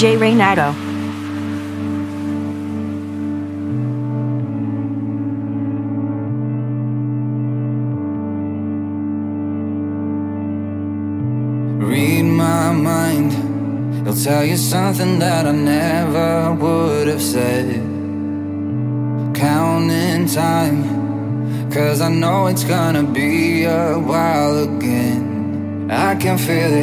DJ Renato. He'll tell you something that I never would have said. Counting time, cause I know it's gonna be a while again. I can feel it.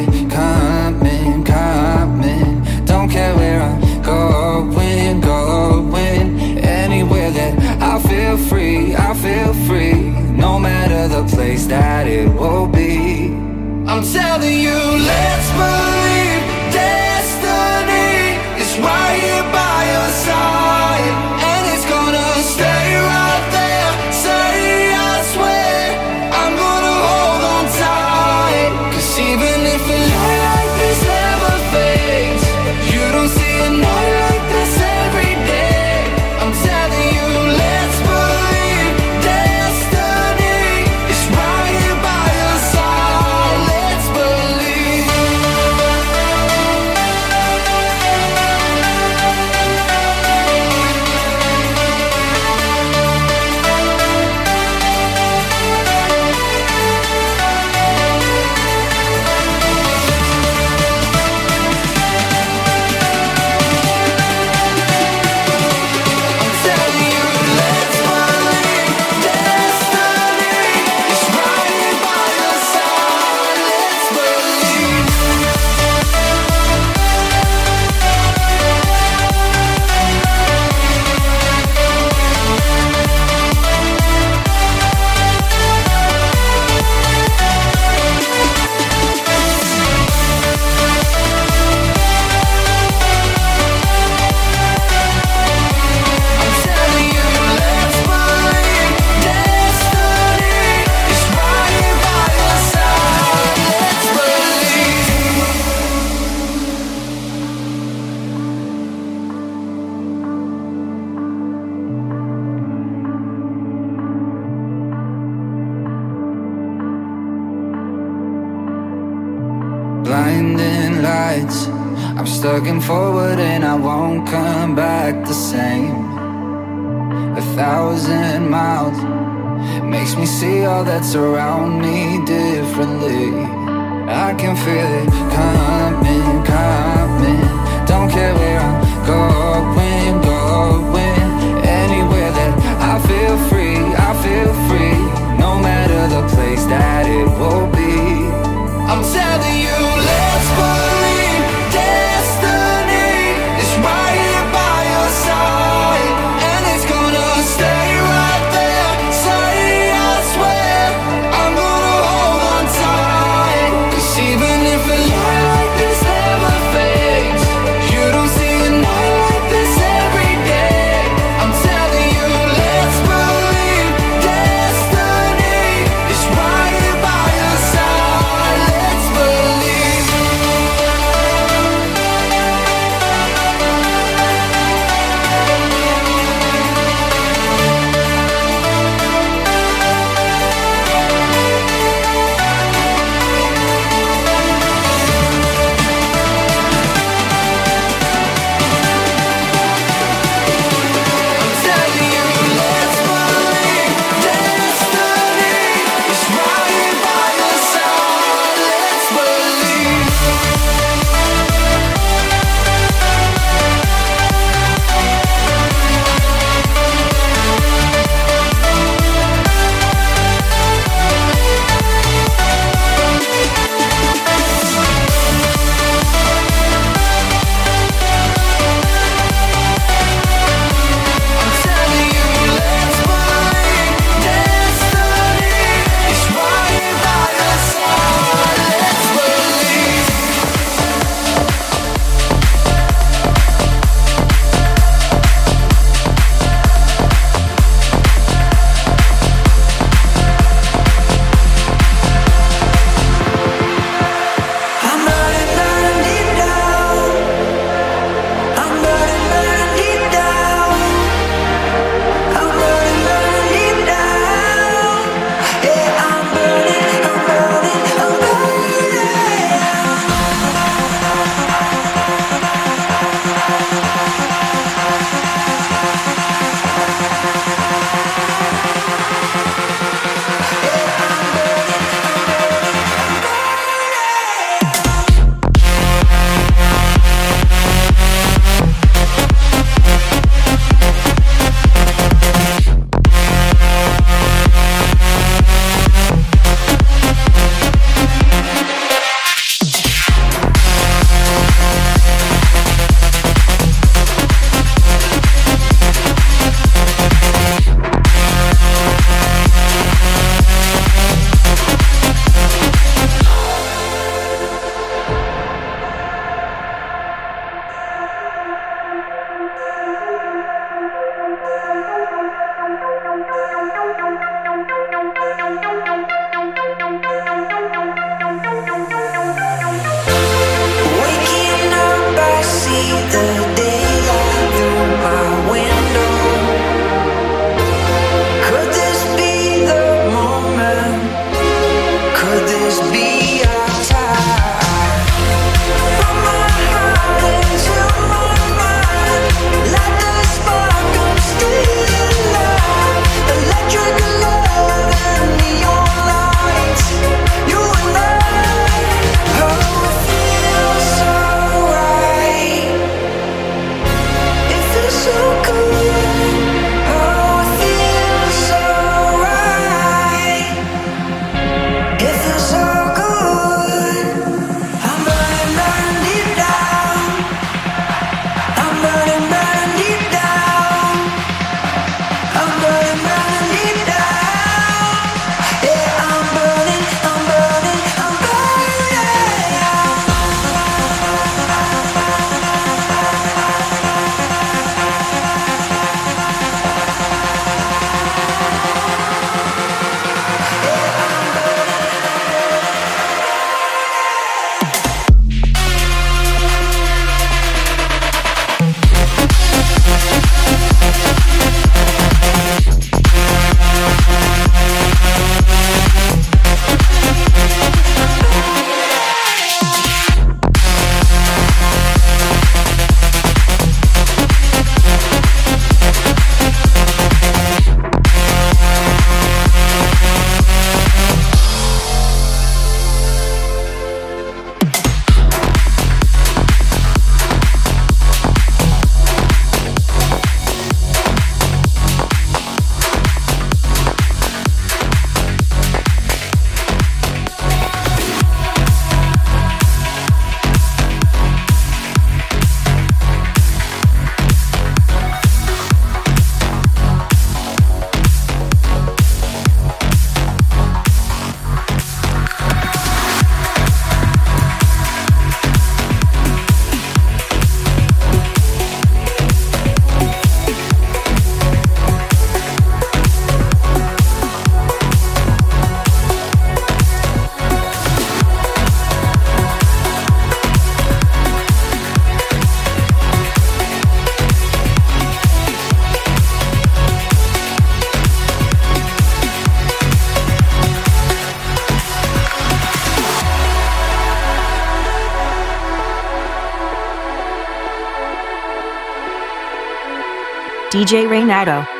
DJ Renato.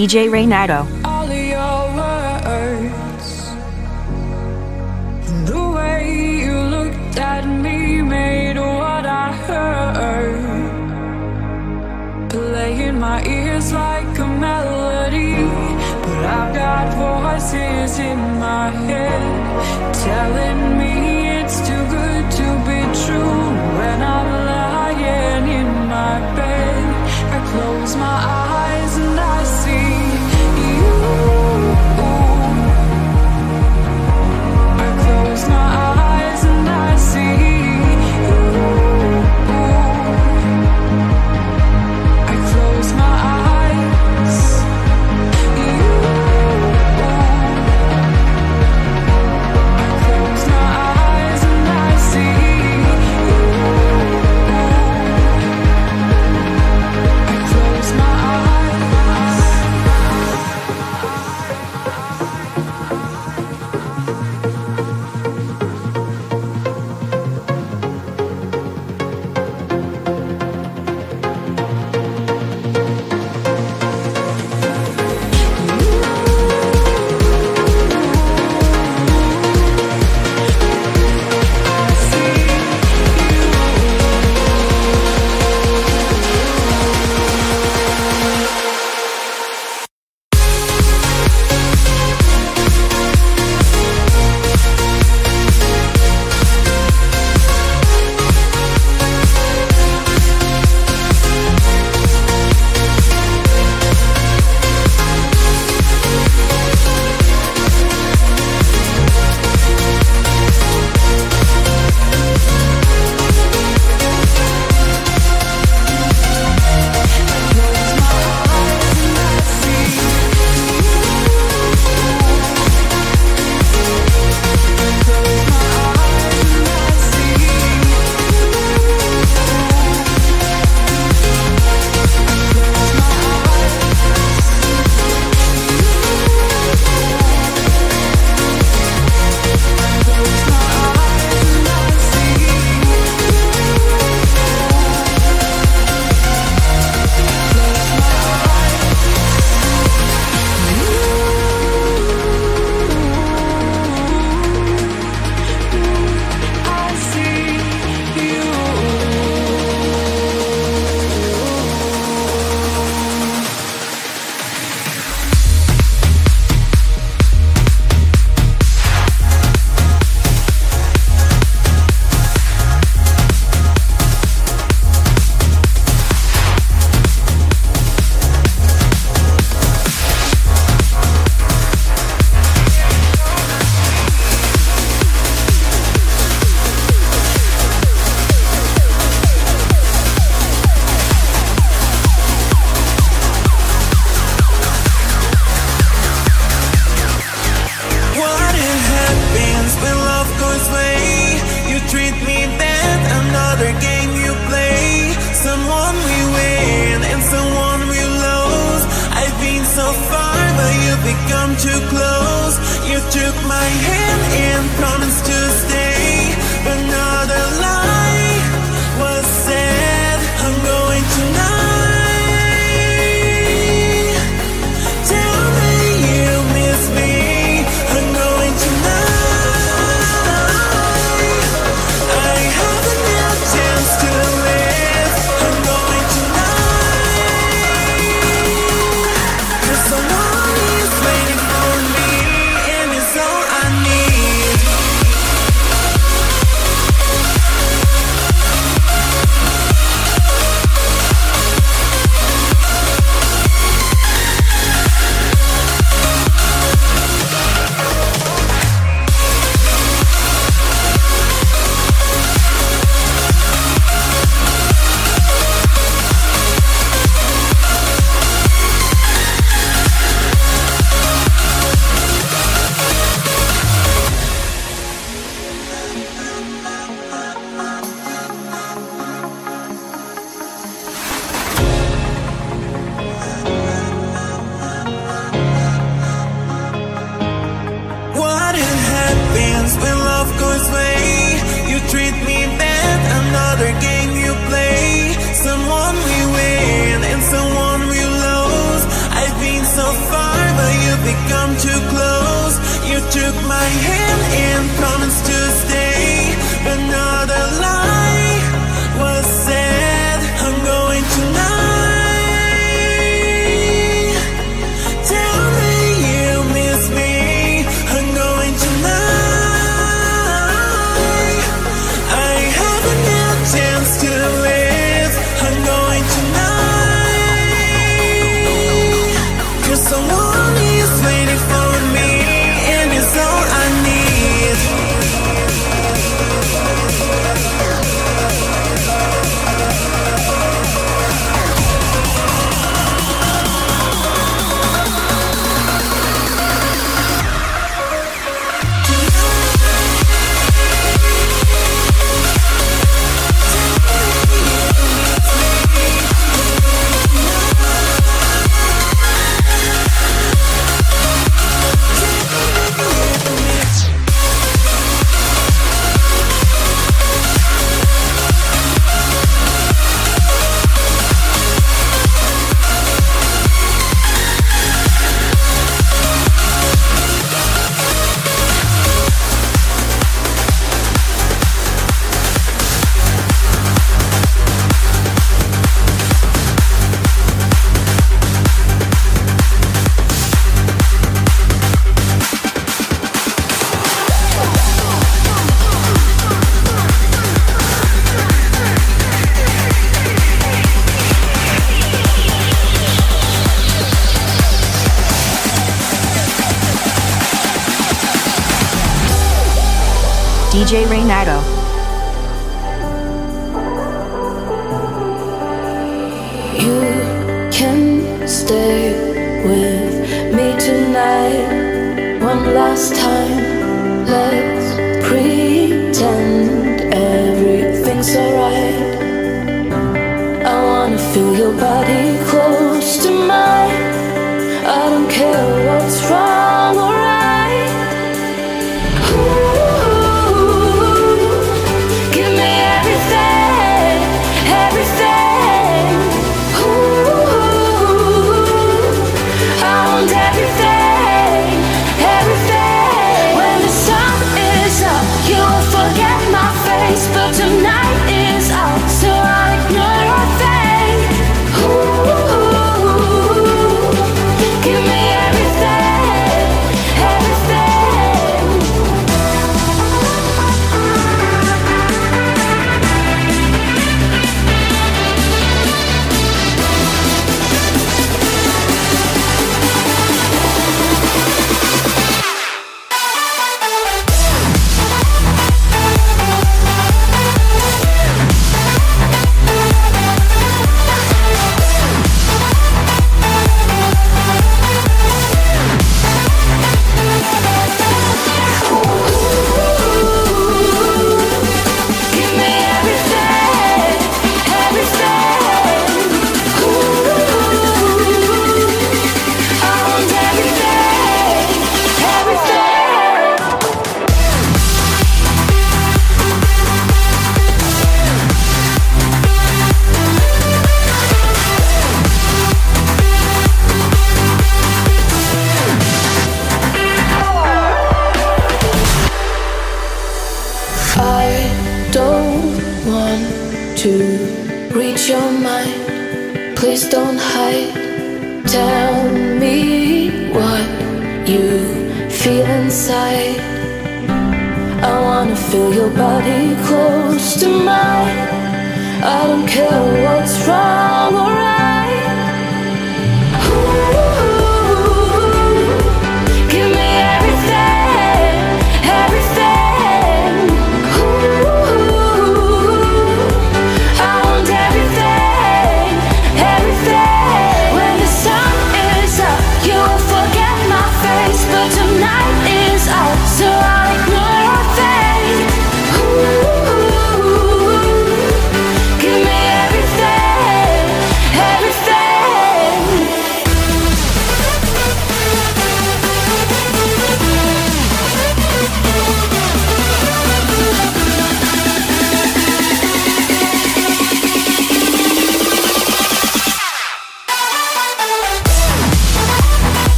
DJ Renato.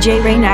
DJ Renato.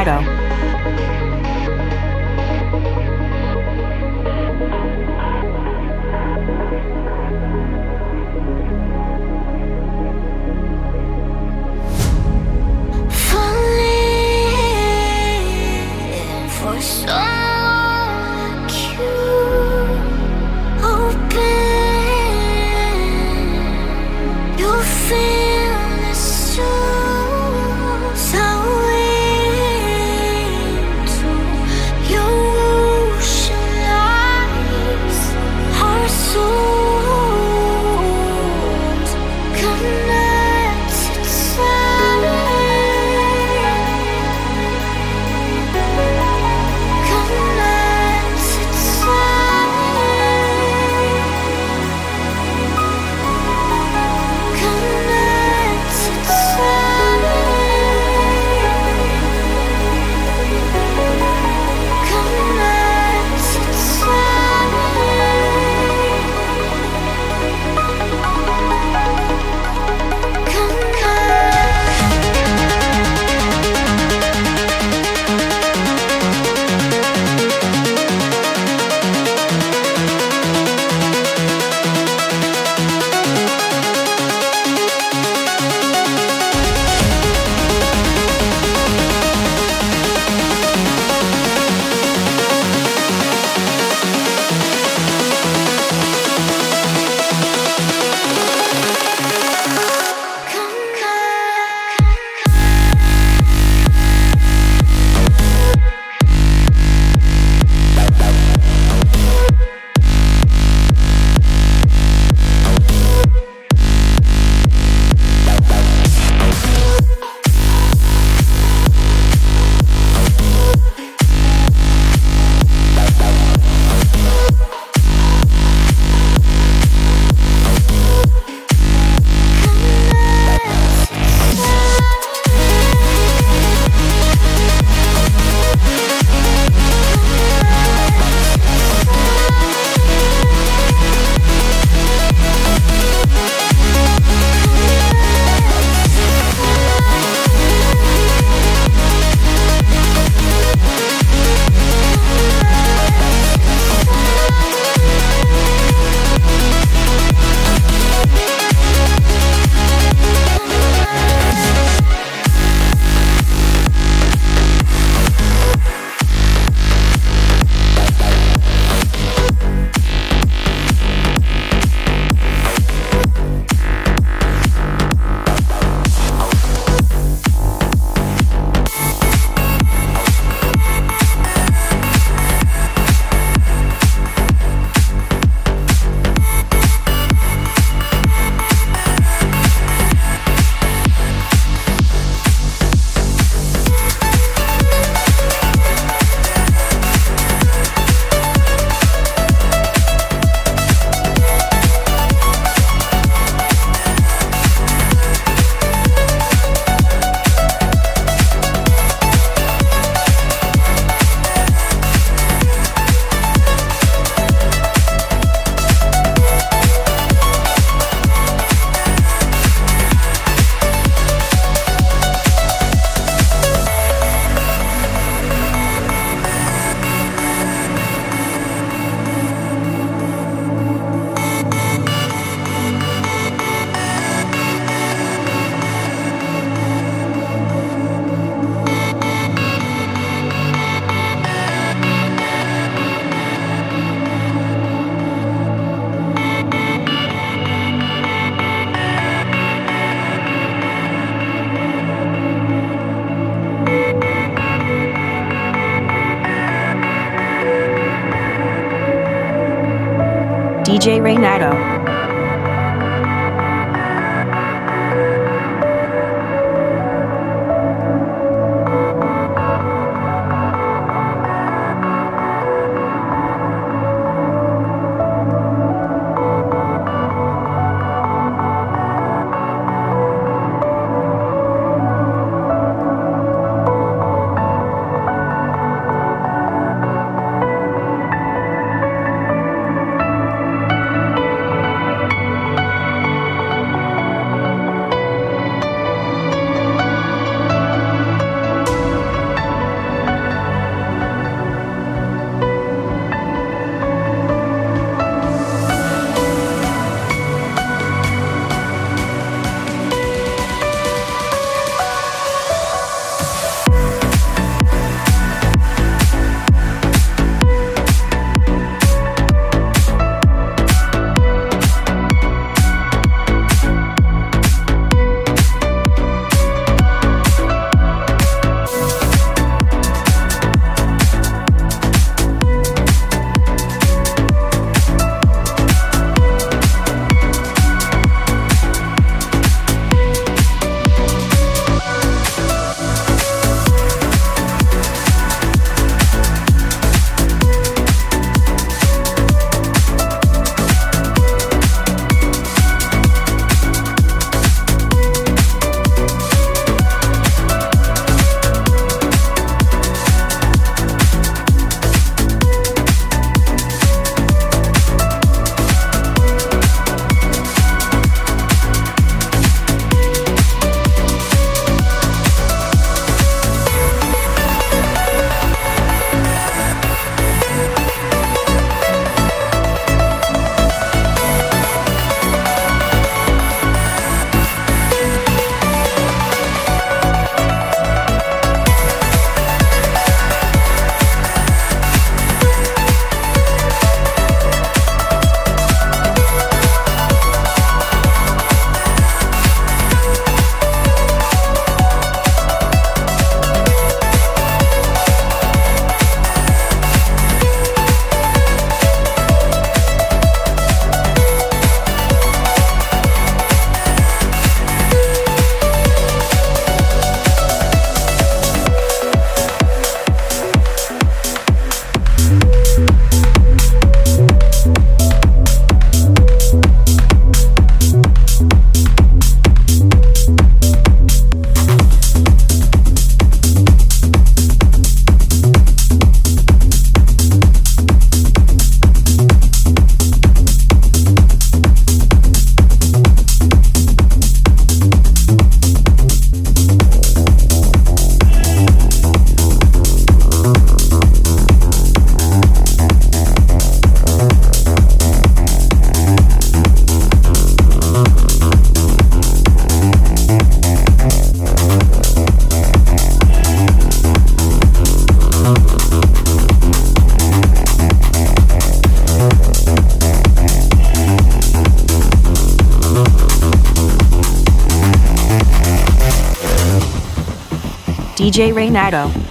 DJ Renato.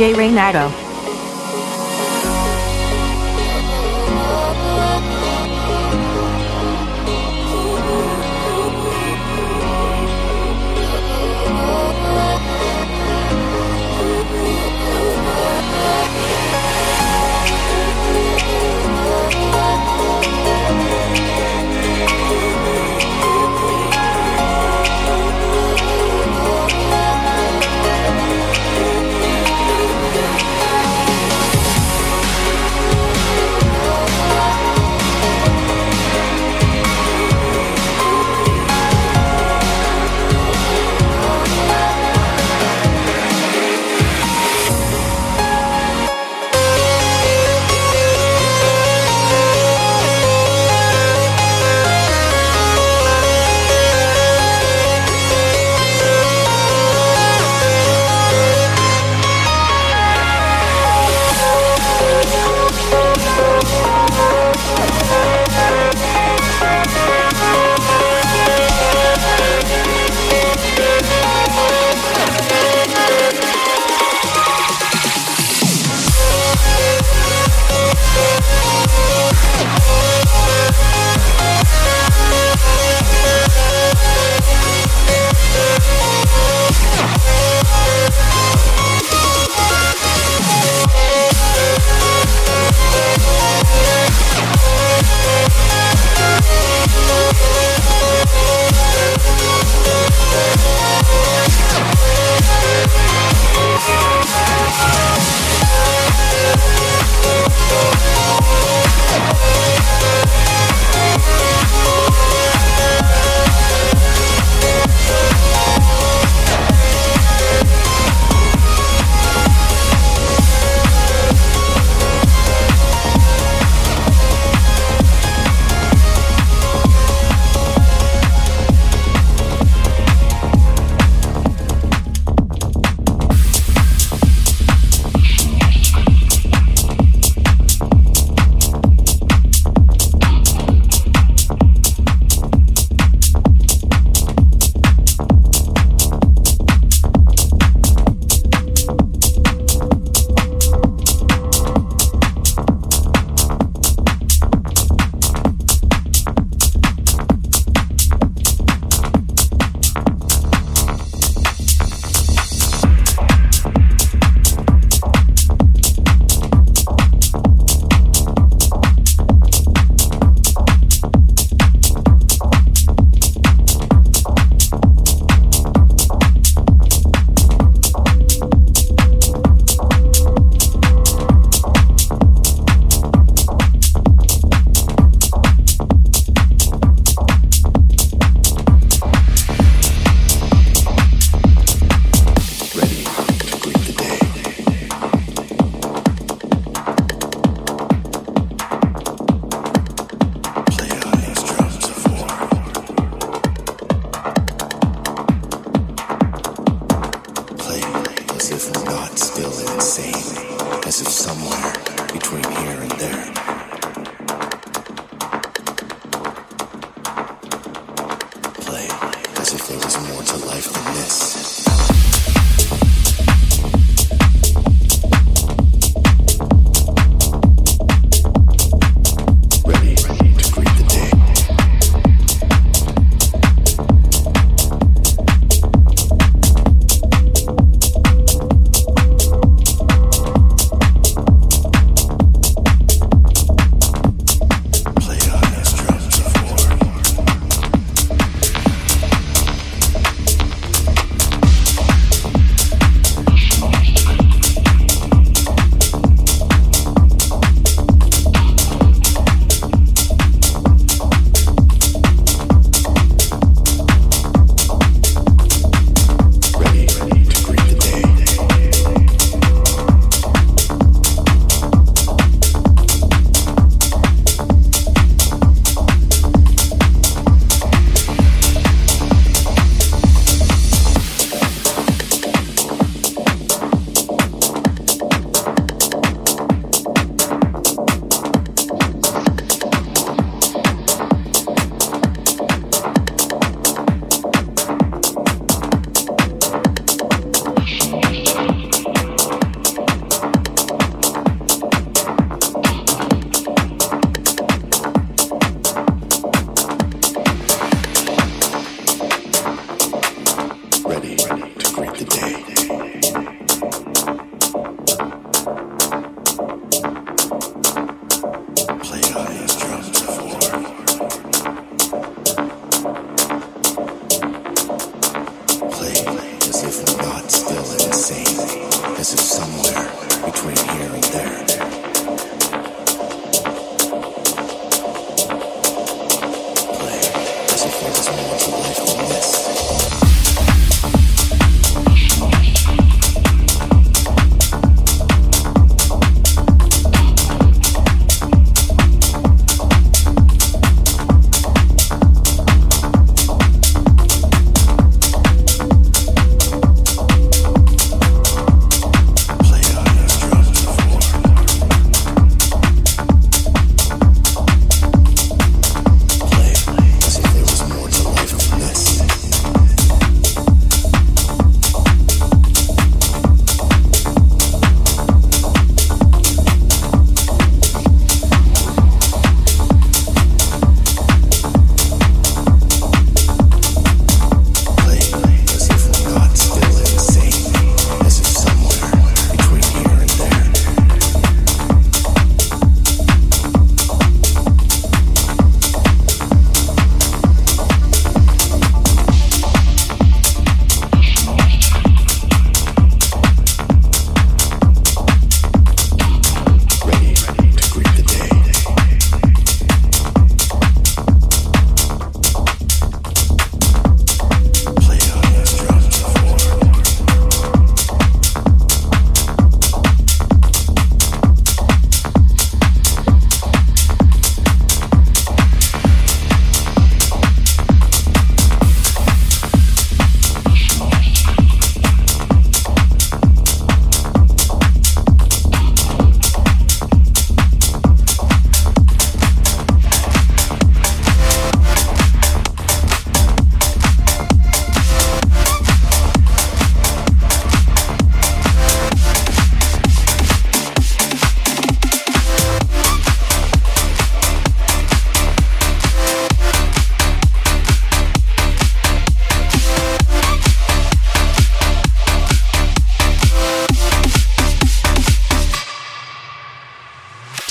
DJ Renato.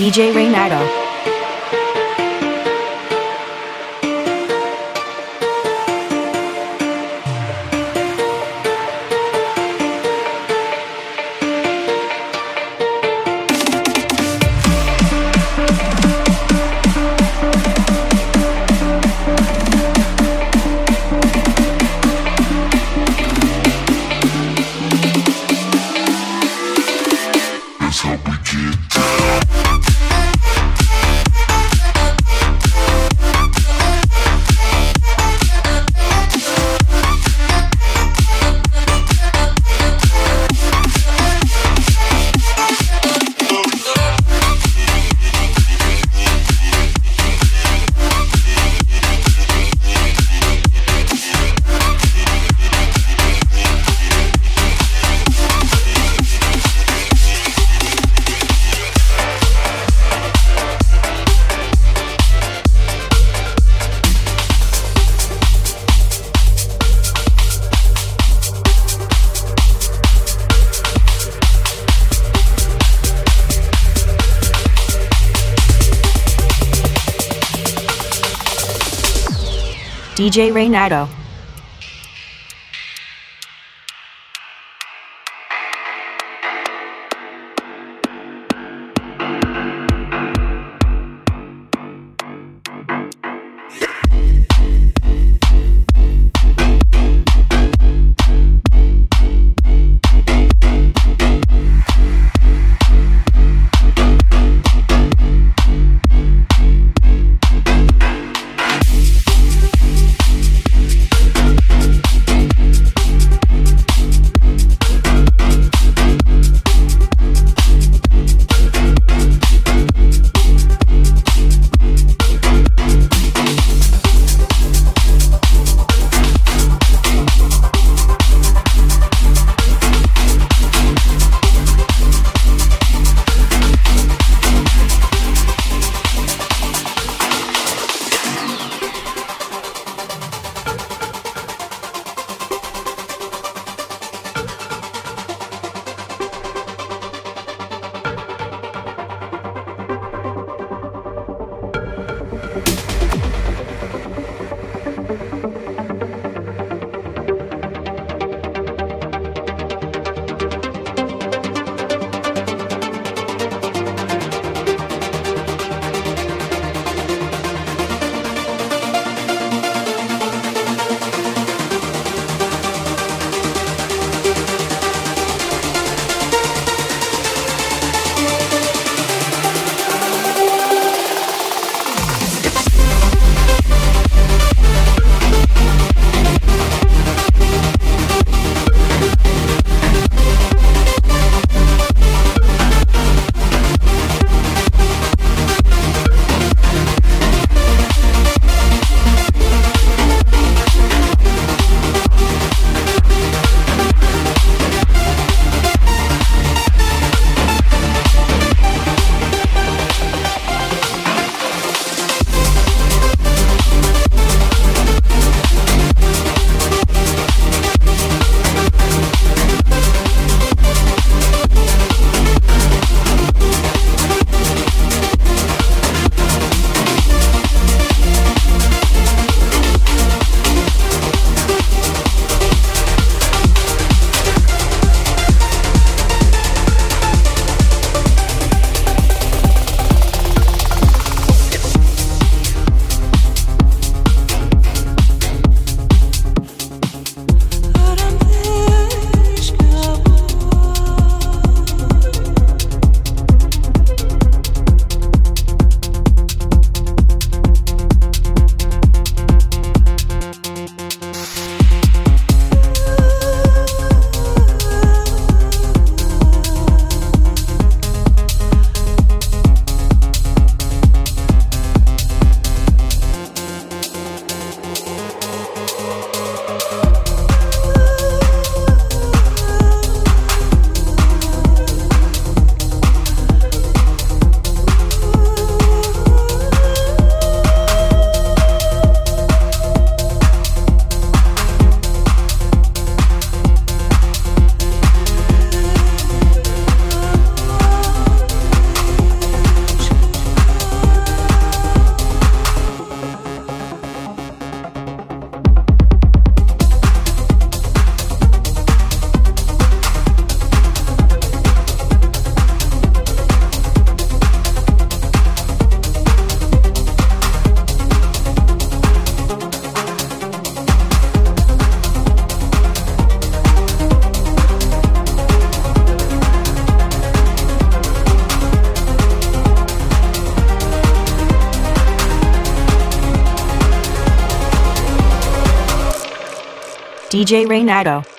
DJ Renato. DJ Renato. DJ Renato.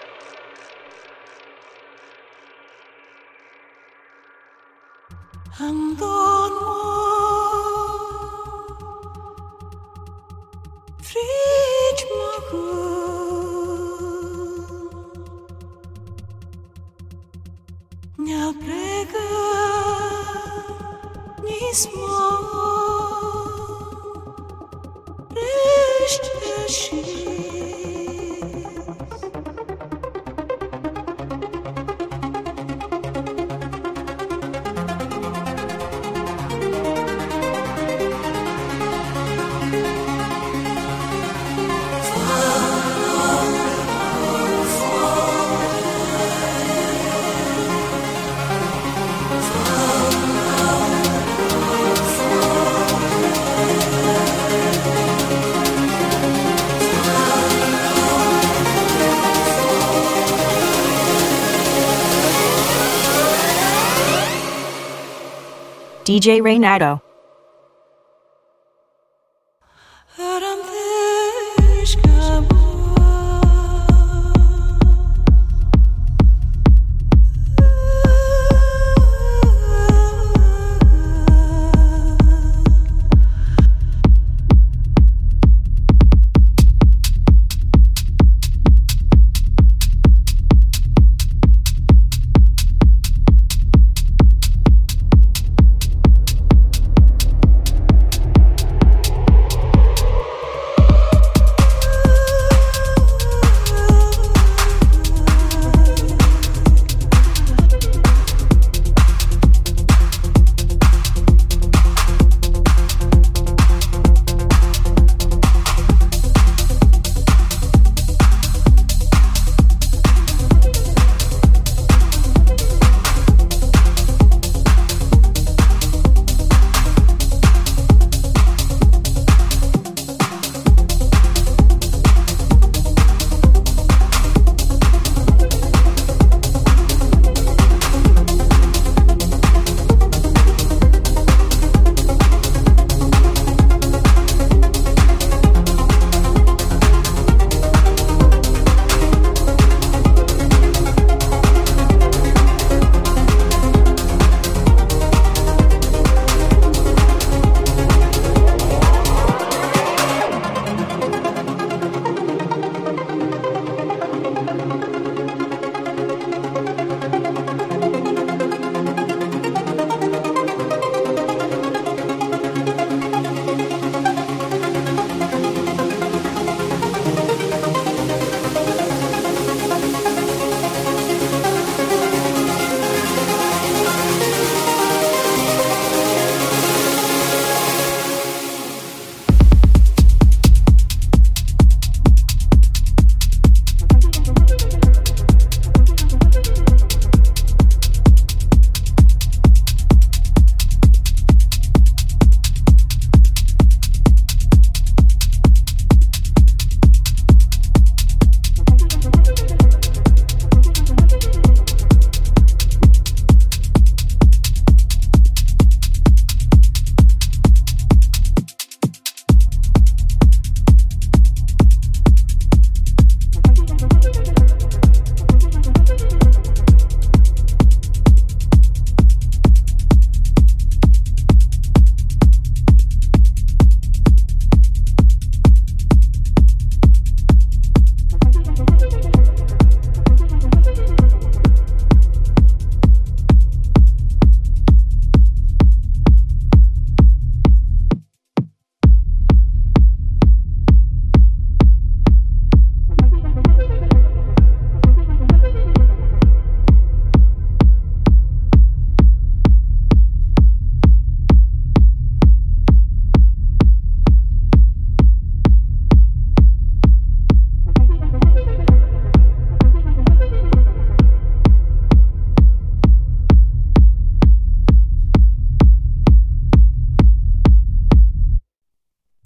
DJ Renato.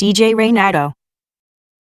DJ Renato.